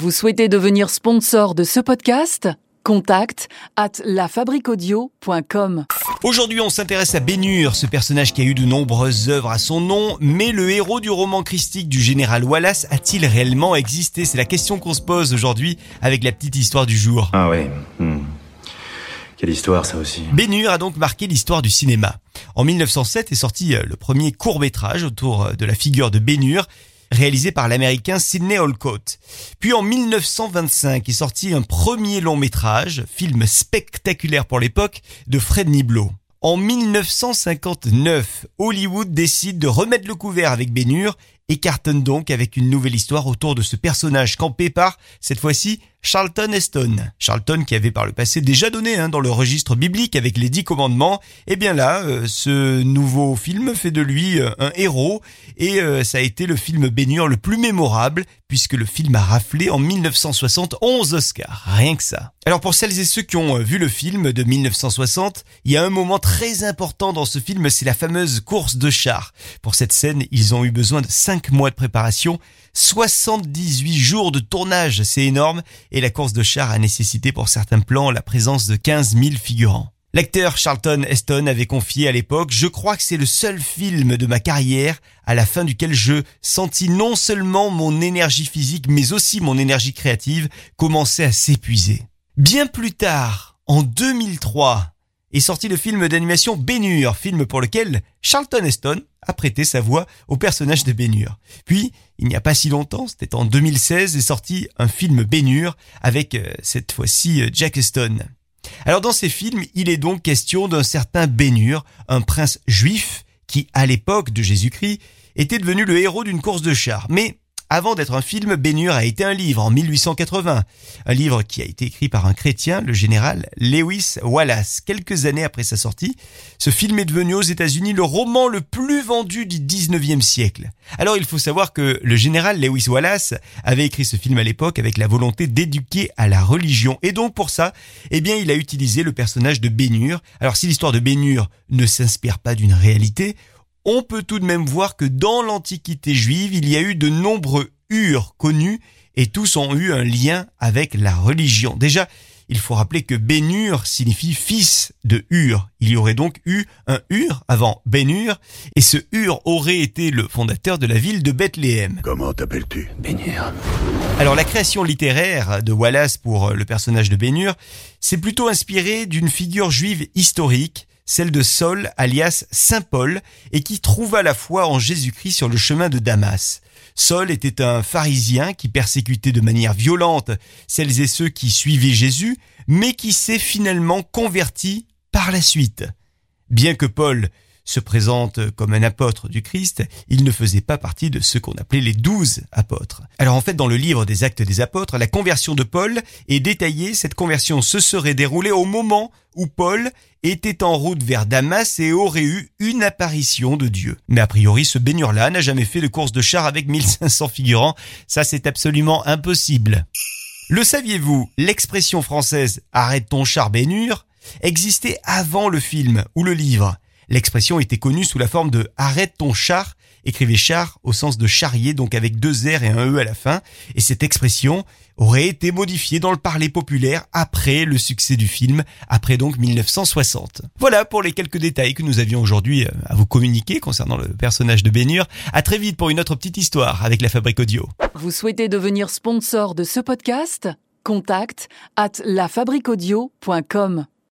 Vous souhaitez devenir sponsor de ce podcast? Contact à lafabriquaudio.com. Aujourd'hui, on s'intéresse à Bénur, ce personnage qui a eu de nombreuses œuvres à son nom, mais le héros du roman christique du général Wallace a-t-il réellement existé? C'est la question qu'on se pose aujourd'hui avec la petite histoire du jour. Ah ouais. hmm. Quelle histoire ça aussi. Bénur a donc marqué l'histoire du cinéma. En 1907 est sorti euh, le premier court-métrage autour euh, de la figure de Bénur, réalisé par l'américain Sidney Olcott. Puis en 1925 est sorti un premier long-métrage, film spectaculaire pour l'époque, de Fred Niblo. En 1959, Hollywood décide de remettre le couvert avec Bénur et cartonne donc avec une nouvelle histoire autour de ce personnage campé par, cette fois-ci, Charlton Heston. Charlton qui avait par le passé déjà donné hein, dans le registre biblique avec les dix commandements. Et bien là, euh, ce nouveau film fait de lui euh, un héros et euh, ça a été le film Bénur le plus mémorable puisque le film a raflé en 1960 11 Oscars. Rien que ça. Alors pour celles et ceux qui ont vu le film de 1960, il y a un moment très important dans ce film, c'est la fameuse course de chars. Pour cette scène, ils ont eu besoin de 5 mois de préparation, 78 jours de tournage, c'est énorme, et la course de chars a nécessité pour certains plans la présence de 15 000 figurants. L'acteur Charlton Heston avait confié à l'époque, je crois que c'est le seul film de ma carrière à la fin duquel je sentis non seulement mon énergie physique mais aussi mon énergie créative commencer à s'épuiser. Bien plus tard, en 2003, est sorti le film d'animation Bénur, film pour lequel Charlton Heston a prêté sa voix au personnage de Bénur. Puis, il n'y a pas si longtemps, c'était en 2016, est sorti un film Bénur avec euh, cette fois-ci euh, Jack Heston. Alors dans ces films, il est donc question d'un certain Bénur, un prince juif qui, à l'époque de Jésus-Christ, était devenu le héros d'une course de chars. Mais avant d'être un film, Bénur a été un livre en 1880. Un livre qui a été écrit par un chrétien, le général Lewis Wallace. Quelques années après sa sortie, ce film est devenu aux États-Unis le roman le plus vendu du 19e siècle. Alors il faut savoir que le général Lewis Wallace avait écrit ce film à l'époque avec la volonté d'éduquer à la religion. Et donc pour ça, eh bien il a utilisé le personnage de Bénur. Alors si l'histoire de Bénur ne s'inspire pas d'une réalité, on peut tout de même voir que dans l'Antiquité juive, il y a eu de nombreux Urs connus et tous ont eu un lien avec la religion. Déjà, il faut rappeler que Bénur signifie fils de Ur. Il y aurait donc eu un Ur avant Bénur et ce Ur aurait été le fondateur de la ville de Bethléem. Comment t'appelles-tu? Bénir. Alors la création littéraire de Wallace pour le personnage de Bénur, c'est plutôt inspiré d'une figure juive historique celle de Saul alias Saint Paul, et qui trouva la foi en Jésus-Christ sur le chemin de Damas. Saul était un pharisien qui persécutait de manière violente celles et ceux qui suivaient Jésus, mais qui s'est finalement converti par la suite. Bien que Paul se présente comme un apôtre du Christ, il ne faisait pas partie de ceux qu'on appelait les douze apôtres. Alors en fait, dans le livre des actes des apôtres, la conversion de Paul est détaillée. Cette conversion se serait déroulée au moment où Paul était en route vers Damas et aurait eu une apparition de Dieu. Mais a priori, ce baigneur-là n'a jamais fait de course de char avec 1500 figurants. Ça, c'est absolument impossible. Le saviez-vous, l'expression française arrête ton char baignure existait avant le film ou le livre? L'expression était connue sous la forme de arrête ton char, écrivait char au sens de charrier, donc avec deux R et un E à la fin, et cette expression aurait été modifiée dans le parler populaire après le succès du film, après donc 1960. Voilà pour les quelques détails que nous avions aujourd'hui euh, à vous communiquer concernant le personnage de Bénur. À très vite pour une autre petite histoire avec la Fabrique Audio. Vous souhaitez devenir sponsor de ce podcast? Contact à lafabriquaudio.com.